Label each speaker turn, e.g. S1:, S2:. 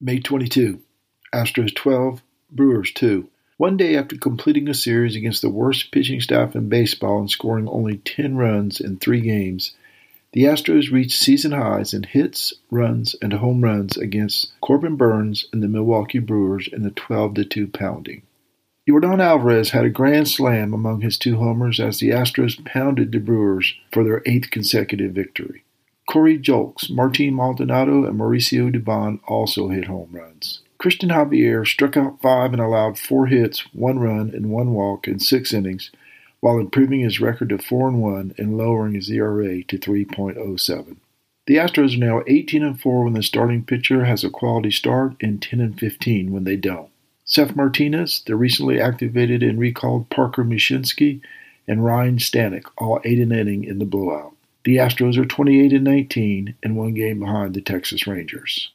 S1: May 22. Astros 12, Brewers 2. One day after completing a series against the worst pitching staff in baseball and scoring only 10 runs in three games, the Astros reached season highs in hits, runs, and home runs against Corbin Burnes and the Milwaukee Brewers in the 12 2 pounding. Yordan Alvarez had a grand slam among his two homers as the Astros pounded the Brewers for their eighth consecutive victory. Corey Julks, Martin Maldonado, and Mauricio Dubon also hit home runs. Cristian Javier struck out five and allowed four hits, one run, and one walk in six innings, while improving his record to 4 and 1 and lowering his ERA to 3.07. The Astros are now 18 and 4 when the starting pitcher has a quality start and 10 and 15 when they don't. Seth Martinez, the recently activated and recalled Parker Mushinski, and Ryan Stanek all ate an inning in the blowout. The Astros are 28 and 19 and one game behind the Texas Rangers.